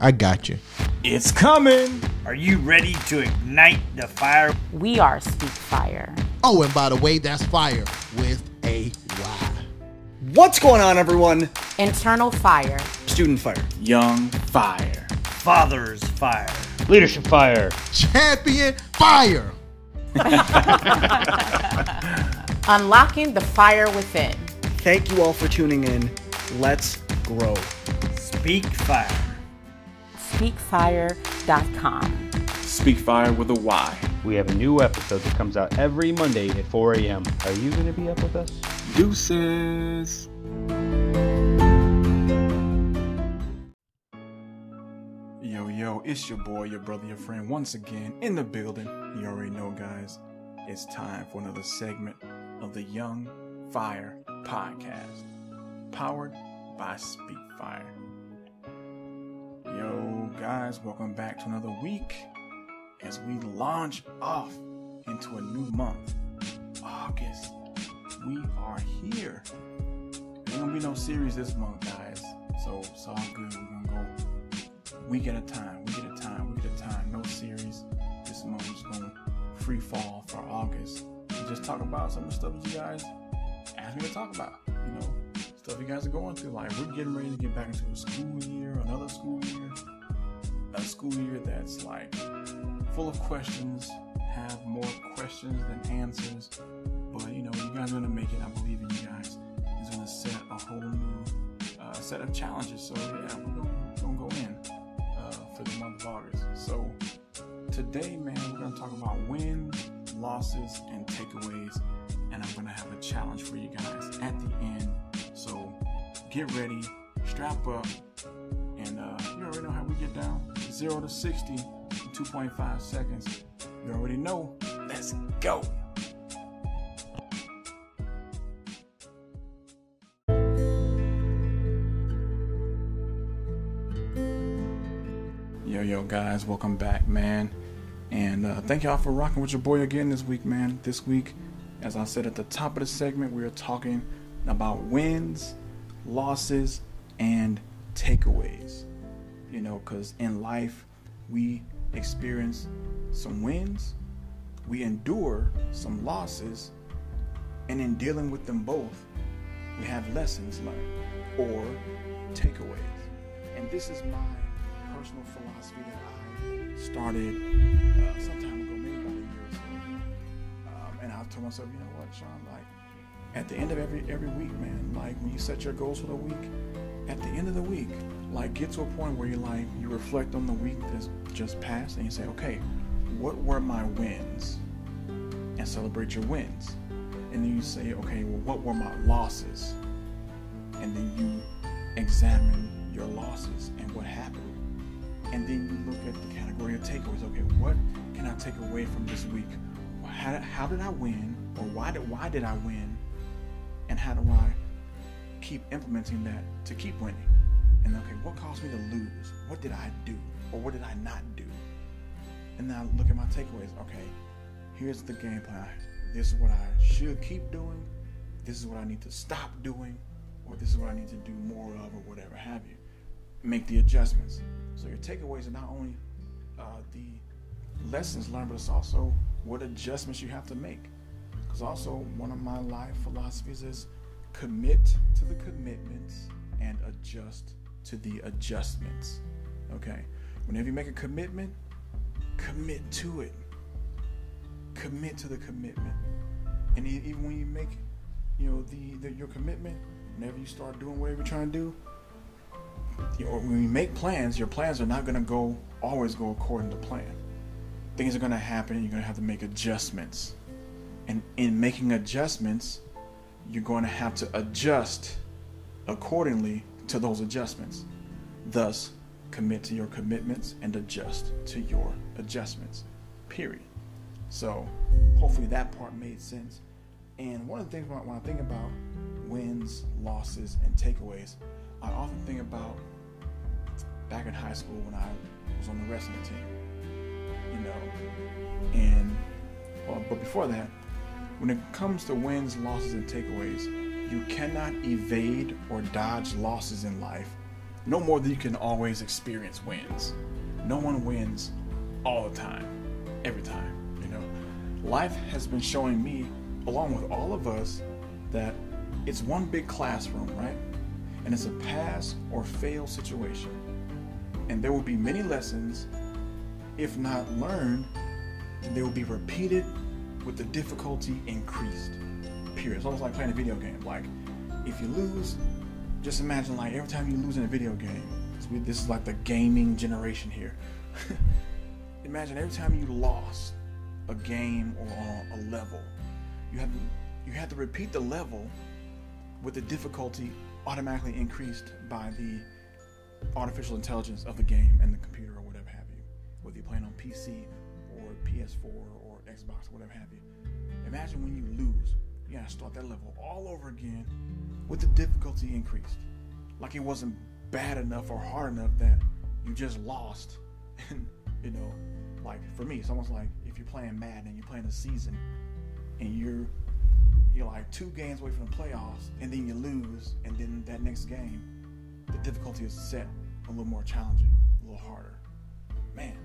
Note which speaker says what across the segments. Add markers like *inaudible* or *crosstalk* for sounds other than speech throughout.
Speaker 1: I got you.
Speaker 2: It's coming. Are you ready to ignite the fire?
Speaker 3: We are Speak Fire.
Speaker 1: Oh, and by the way, that's fire with a Y.
Speaker 4: What's going on, everyone?
Speaker 3: Internal Fire.
Speaker 4: Student Fire.
Speaker 5: Young Fire.
Speaker 2: Father's fire.
Speaker 5: Leadership Fire.
Speaker 1: Champion Fire. *laughs*
Speaker 3: Unlocking the fire within.
Speaker 4: Thank you all for tuning in. Let's grow.
Speaker 2: Speak fire.
Speaker 3: SpeakFire.com.
Speaker 5: Speak Fire with a Y.
Speaker 6: We have a new episode that comes out every Monday at 4 a.m. Are you going to be up with us?
Speaker 5: Deuces. Yo, yo, it's your boy, your brother, your friend, once again in the building. You already know, guys. It's time for another segment of the Young Fire Podcast, powered by Speak Fire. Guys, welcome back to another week as we launch off into a new month, August. We are here. Ain't gonna be no series this month, guys. So it's all good. We're gonna go week at a time, week at a time, week at a time. No series. This month is gonna free fall for August. And just talk about some of the stuff that you guys asked me to talk about. You know, stuff you guys are going through. Like we're getting ready to get back into a school year, another school year, school year that's like full of questions, have more questions than answers. But you know, you guys are gonna make it. I believe in you guys. It's gonna set a whole new uh, set of challenges. So yeah, we're gonna, go in uh, for the month of August. So today, man, we're gonna talk about wins, losses, and takeaways. And I'm gonna have a challenge for you guys at the end. So get ready, strap up, and uh, you already know how we get down. Zero to sixty in 2.5 seconds. You already know. Let's go. Yo, yo, guys, welcome back, man. And uh, thank y'all for rocking with your boy again this week, man. This week, as I said at the top of the segment, we are talking about wins, losses, and takeaways. You know, because in life, we experience some wins, we endure some losses, and in dealing with them both, we have lessons learned or takeaways. And this is my personal philosophy that I started uh, some time ago, maybe about a year or so. Um, and I told myself, you know what, Sean, like at the end of every every week, man, like when you set your goals for the week, at the end of the week, like get to a point where you like you reflect on the week that's just passed and you say, okay, what were my wins? And celebrate your wins. And then you say, okay, well, what were my losses? And then you examine your losses and what happened. And then you look at the category of takeaways. Okay, what can I take away from this week? How, how did I win? Or why did why did I win? And how do I keep implementing that to keep winning? And okay, what caused me to lose? What did I do? Or what did I not do? And I look at my takeaways. Okay, here's the game plan. This is what I should keep doing. This is what I need to stop doing. Or this is what I need to do more of, or whatever have you. Make the adjustments. So your takeaways are not only uh, the lessons learned, but it's also what adjustments you have to make. Because also one of my life philosophies is commit to the commitments and adjust to the adjustments. Okay. Whenever you make a commitment, commit to it. Commit to the commitment. And even when you make, you know, the, the your commitment, whenever you start doing whatever you're trying to do, you know, when you make plans, your plans are not going to go always go according to plan. Things are going to happen, you're going to have to make adjustments. And in making adjustments, you're going to have to adjust accordingly to those adjustments. Thus, commit to your commitments and adjust to your adjustments. Period. So, hopefully that part made sense. And one of the things when I, when I think about wins, losses, and takeaways, I often think about back in high school when I was on the wrestling team. You know, and well, but before that, when it comes to wins, losses, and takeaways, you cannot evade or dodge losses in life. no more than you can always experience wins. No one wins all the time, every time. You know, life has been showing me, along with all of us, that it's one big classroom, right? And it's a pass or fail situation. And there will be many lessons, if not learned, they will be repeated with the difficulty increased. It's almost like playing a video game. Like, if you lose, just imagine like every time you lose in a video game. This is like the gaming generation here. *laughs* imagine every time you lost a game or a level, you had you had to repeat the level with the difficulty automatically increased by the artificial intelligence of the game and the computer or whatever have you. Whether you're playing on PC or PS4 or Xbox or whatever have you. Imagine when you lose, you gotta start that level all over again with the difficulty increased. Like it wasn't bad enough or hard enough that you just lost. *laughs* And, you know, like for me, it's almost like if you're playing Madden and you're playing a season and you're you're like two games away from the playoffs and then you lose and then that next game the difficulty is set a little more challenging, a little harder. Man,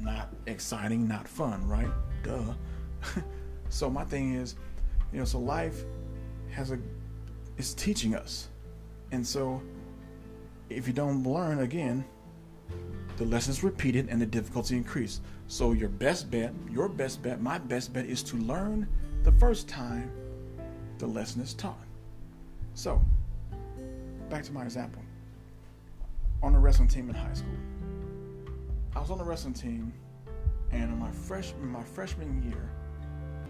Speaker 5: not exciting, not fun, right? Duh. *laughs* so my thing is, you know, so life has a is teaching us. And so if you don't learn again, the lessons repeated and the difficulty increased. So your best bet, your best bet, my best bet is to learn the first time the lesson is taught. So, back to my example. On the wrestling team in high school. I was on the wrestling team and in my freshman my freshman year,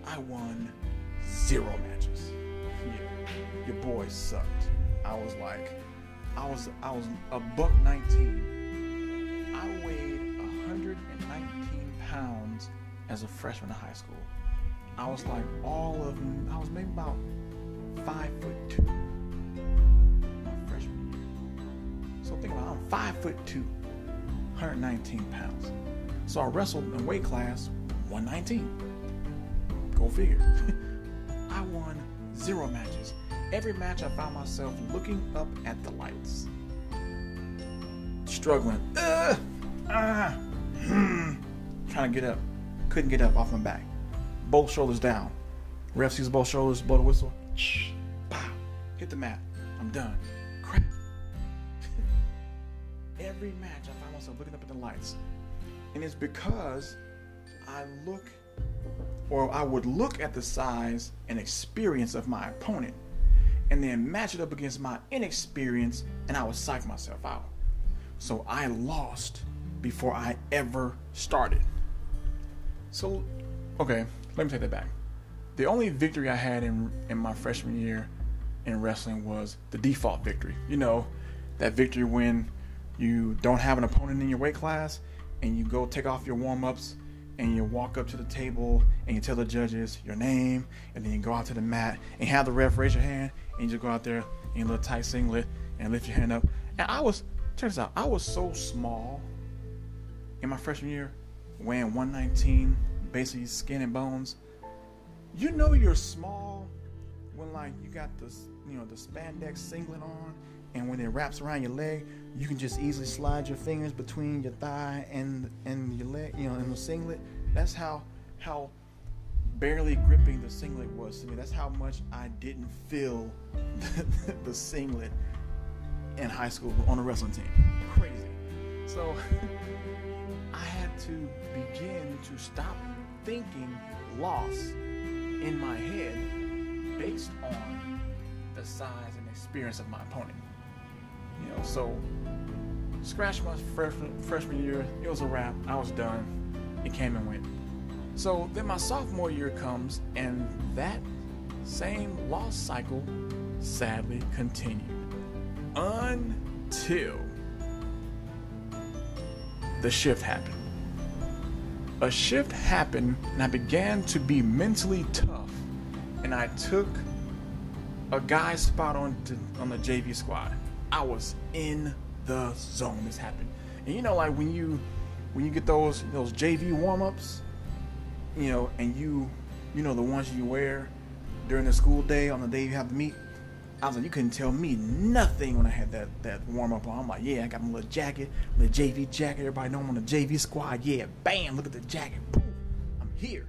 Speaker 5: I won zero matches. Yeah, your boy sucked. I was like, I was I was a buck 19. I weighed 119 pounds as a freshman in high school. I was like all of I was maybe about five foot two. My freshman year. So think about it, I'm five foot two, 119 pounds. So I wrestled in weight class 119. Go figure. *laughs* I won zero matches. Every match I found myself looking up at the lights. Struggling. Uh, uh, hmm, trying to get up. Couldn't get up off my back. Both shoulders down. Ref sees both shoulders, blow the whistle. Shh. Pow. Hit the mat. I'm done. Crap. *laughs* Every match I find myself looking up at the lights. And it's because I look or I would look at the size and experience of my opponent and then match it up against my inexperience and I would psych myself out. So I lost before I ever started. So, okay, let me take that back. The only victory I had in, in my freshman year in wrestling was the default victory. You know, that victory when you don't have an opponent in your weight class and you go take off your warm ups and you walk up to the table and you tell the judges your name and then you go out to the mat and have the ref raise your hand and you just go out there in a little tight singlet and lift your hand up. And I was, turns out, I was so small in my freshman year, weighing 119, basically skin and bones. You know you're small when like you got this, you know, the spandex singlet on and when it wraps around your leg, you can just easily slide your fingers between your thigh and and your leg, you know, in the singlet. That's how how barely gripping the singlet was to me. That's how much I didn't feel *laughs* the, the singlet in high school on a wrestling team. Crazy. So *laughs* I had to begin to stop thinking loss in my head based on the size and experience of my opponent. You know, so scratch my freshman freshman year, it was a wrap. I was done. It came and went. So then my sophomore year comes, and that same loss cycle sadly continued until the shift happened. A shift happened, and I began to be mentally tough, and I took a guy's spot on on the JV squad. I was in the zone. This happened, and you know, like when you when you get those those JV warm ups, you know, and you you know the ones you wear during the school day on the day you have to meet. I was like, you couldn't tell me nothing when I had that that warm up on. I'm like, yeah, I got my little jacket, little JV jacket. Everybody know I'm on the JV squad. Yeah, bam, look at the jacket. Boom, I'm here.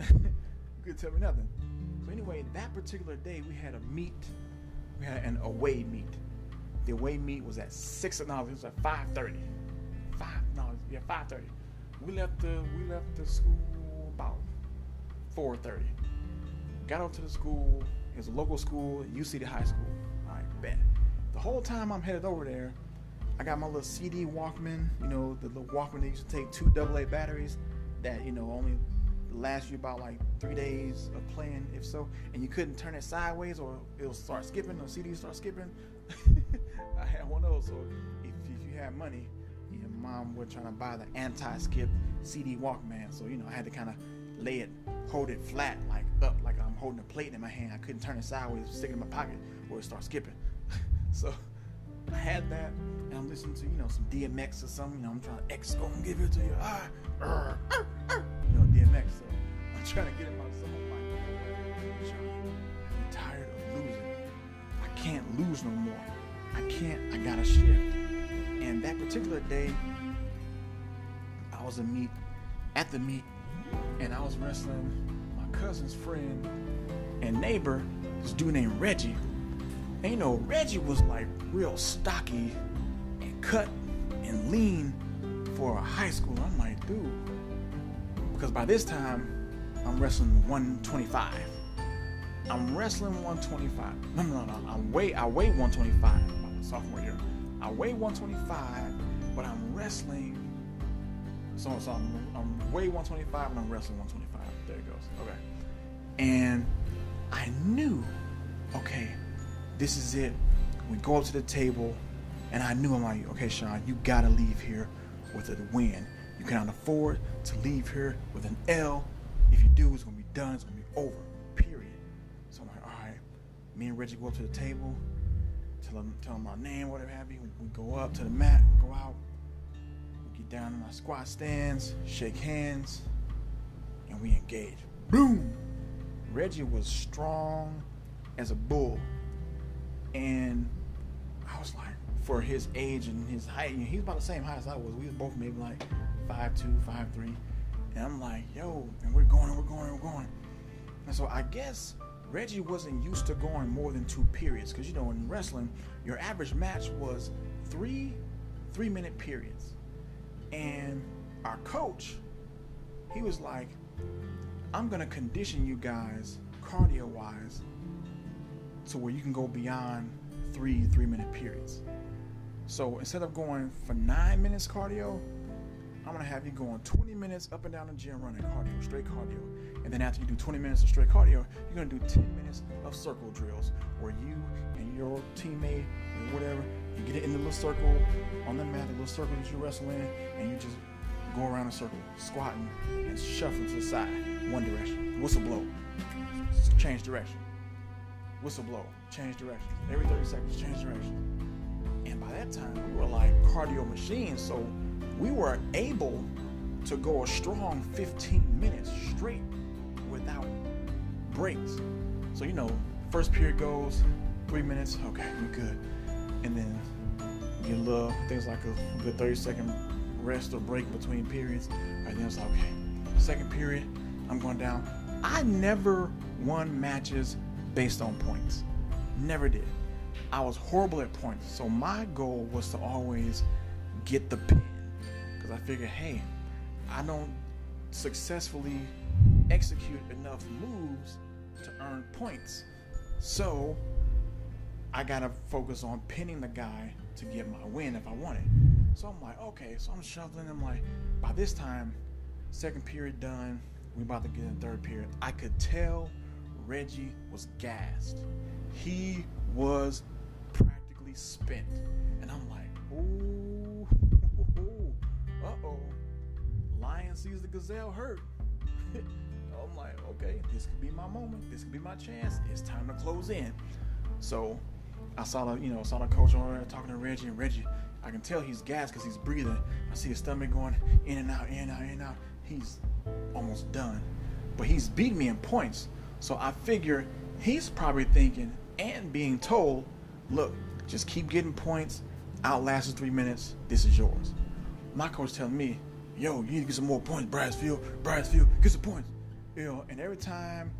Speaker 5: *laughs* you couldn't tell me nothing. So anyway, that particular day we had a meet. We had an away meet. The away meet was at six. No, it was at five thirty. Five. No, yeah, five thirty. We left the we left the school about four thirty. Got up to the school. It was a local school, UC High School. All right, bet. The whole time I'm headed over there, I got my little CD Walkman. You know, the little Walkman that used to take two AA batteries that you know only last you about like three days of playing, if so, and you couldn't turn it sideways or it'll start skipping or CD start skipping. *laughs* I had one of those. So if, if you had money, your mom was trying to buy the anti-skip CD Walkman. So you know I had to kind of lay it, hold it flat, like up, like I'm holding a plate in my hand. I couldn't turn it sideways, stick it in my pocket, or it start skipping. *laughs* so I had that, and I'm listening to you know some DMX or something. You know I'm trying to X go and give it to you. Ah, er, er, er. you know DMX. So I'm trying to get in my song. I'm like, you know what, Sean, I'm tired of losing. I can't lose no more. I can't. I gotta shift. And that particular day, I was a meet at the meet, and I was wrestling my cousin's friend and neighbor, this dude named Reggie. And you know, Reggie was like real stocky and cut and lean for a high school. I'm like, dude, because by this time I'm wrestling 125. I'm wrestling 125. No, no, no. I'm weigh. I weigh 125. Sophomore year. I weigh 125, but I'm wrestling. So, so I'm, I'm weigh 125 and I'm wrestling 125. There it goes. Okay. And I knew, okay, this is it. We go up to the table, and I knew I'm like, okay, Sean, you gotta leave here with a win. You cannot afford to leave here with an L. If you do, it's gonna be done. It's gonna be over. Period. So I'm like, all right. Me and Reggie go up to the table, tell him, tell him my name, whatever have you. We go up to the mat, go out. We get down in our squat stands, shake hands, and we engage. Boom. Reggie was strong as a bull. And I was like, for his age and his height, know, he's about the same height as I was. We was both maybe like five two, five three. And I'm like, yo, and we're going, and we're going, and we're going. And so I guess Reggie wasn't used to going more than two periods. Because, you know, in wrestling, your average match was three three minute periods. And our coach, he was like, I'm to condition you guys cardio wise to where you can go beyond three three minute periods. So instead of going for nine minutes cardio, I'm gonna have you going 20 minutes up and down the gym running cardio, straight cardio. And then after you do 20 minutes of straight cardio, you're gonna do 10 minutes of circle drills where you and your teammate or whatever, you get it in the little circle on the mat, the little circle that you wrestle in, and you just go around a circle, squatting and shuffling to the side, one direction. Whistle blow, change direction. Whistle blow, change direction. Every 30 seconds, change direction. And by that time, we were like cardio machines, so we were able to go a strong 15 minutes straight without breaks. So, you know, first period goes three minutes, okay, we're good. And then you little things like a good 30 second rest or break between periods. And then it's like, okay, second period, I'm going down. I never won matches based on points. Never did. I was horrible at points. So my goal was to always get the pin. I figured, hey, I don't successfully execute enough moves to earn points. So I gotta focus on pinning the guy to get my win if I want it. So I'm like, okay, so I'm shuffling. I'm like, by this time, second period done, we about to get in third period. I could tell Reggie was gassed. He was practically spent. And I'm like, ooh, Sees the gazelle hurt. *laughs* I'm like, okay, this could be my moment. This could be my chance. It's time to close in. So I saw the, you know, saw the coach over there talking to Reggie, and Reggie, I can tell he's gassed because he's breathing. I see his stomach going in and out, in and out, in and out. He's almost done. But he's beating me in points. So I figure he's probably thinking, and being told, look, just keep getting points, outlast the three minutes, this is yours. My coach telling me, yo, you need to get some more points, Bradsfield, Bradsfield, get some points. You know, and every time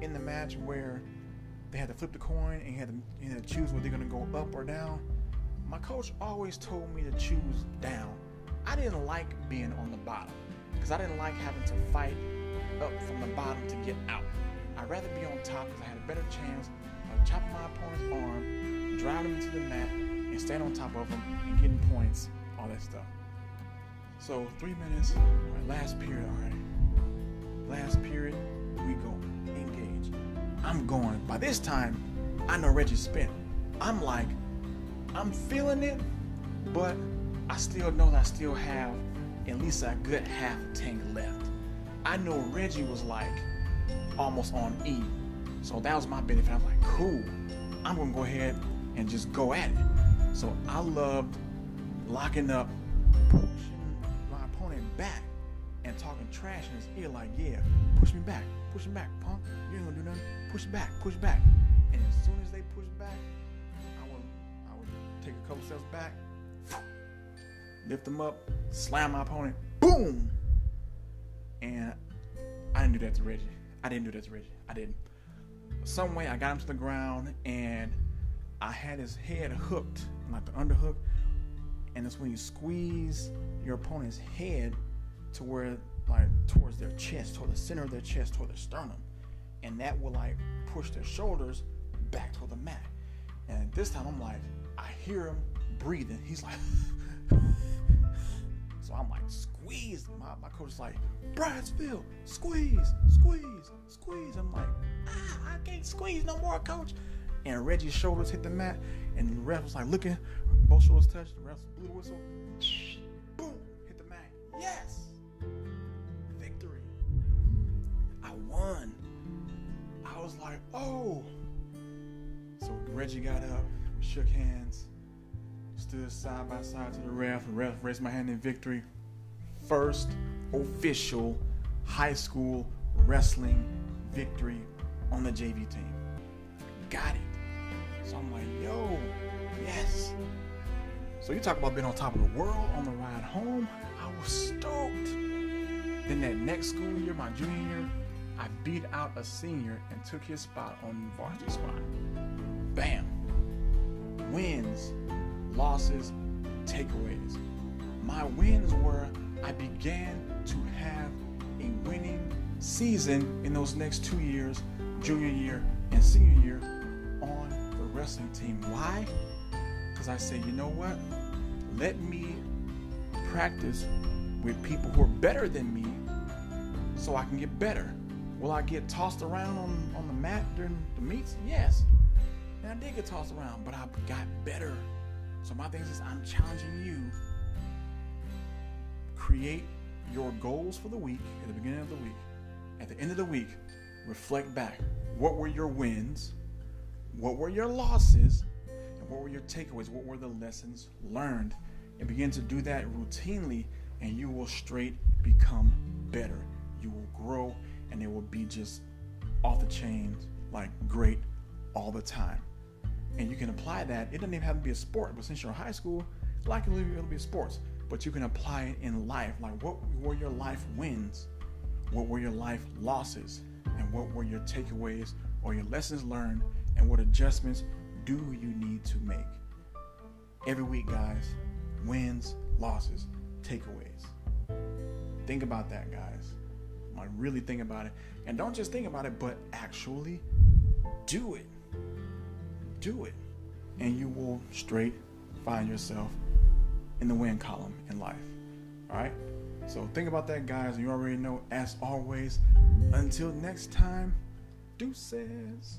Speaker 5: in the match where they had to flip the coin and you had to, you had to choose whether they're gonna go up or down, my coach always told me to choose down. I didn't like being on the bottom because I didn't like having to fight up from the bottom to get out. I'd rather be on top because I had a better chance of chopping my opponent's arm, driving him to the mat, and staying on top of him and getting points, all that stuff. So three minutes, right, last period, all right. Last period, we go. Engage. I'm going. By this time, I know Reggie spent. I'm like, I'm feeling it, but I still know that I still have at least a good half tank left. I know Reggie was like almost on E. So that was my benefit. I was like, cool. I'm gonna go ahead and just go at it. So I loved locking up, pushing back, and talking trash in his ear like, yeah, push me back, push me back, punk. You ain't gonna do nothing. Push back, push back. And as soon as they push back, I would I would take a couple steps back, lift them up, slam my opponent, boom. And I didn't do that to Reggie. I didn't do that to Reggie. I didn't. Some way I got him to the ground and I had his head hooked, like the underhook. And it's when you squeeze your opponent's head to where, like, towards their chest, toward the center of their chest, toward their sternum. And that will, like, push their shoulders back toward the mat. And this time I'm like, I hear him breathing. He's like, *laughs* so I'm like, squeeze. My, my coach is like, Bradsfield, squeeze, squeeze, squeeze. I'm like, ah, I can't squeeze no more, coach. And Reggie's shoulders hit the mat, and the ref was like looking, both shoulders touched. The ref blew the whistle, boom, hit the mat. Yes, victory. I won. I was like, oh. So Reggie got up, we shook hands, stood side by side to the ref. The ref raised my hand in victory. First official high school wrestling victory on the JV team. Got it. So I'm like, yo, yes. So you talk about being on top of the world on the ride home. I was stoked. Then that next school year, my junior year, I beat out a senior and took his spot on varsity squad. Bam. Wins, losses, takeaways. My wins were I began to have a winning season in those next two years, junior year and senior year, on wrestling team. Why? Because I said, you know what? Let me practice with people who are better than me so I can get better. Will I get tossed around on, on the mat during the meets? Yes. And I did get tossed around, but I got better. So my thing is I'm challenging you. Create your goals for the week at the beginning of the week. At the end of the week, reflect back. What were your wins? What were your losses? And what were your takeaways? What were the lessons learned? And begin to do that routinely, and you will straight become better. You will grow, and it will be just off the chains, like great all the time. And you can apply that. It doesn't even have to be a sport, but since you're in high school, likely it'll be sports. But you can apply it in life. Like, what were your life wins? What were your life losses? And what were your takeaways or your lessons learned? And what adjustments do you need to make? Every week, guys, wins, losses, takeaways. Think about that, guys. Like, really think about it. And don't just think about it, but actually do it. Do it. And you will straight find yourself in the win column in life. All right? So think about that, guys. You already know, as always, until next time, deuces.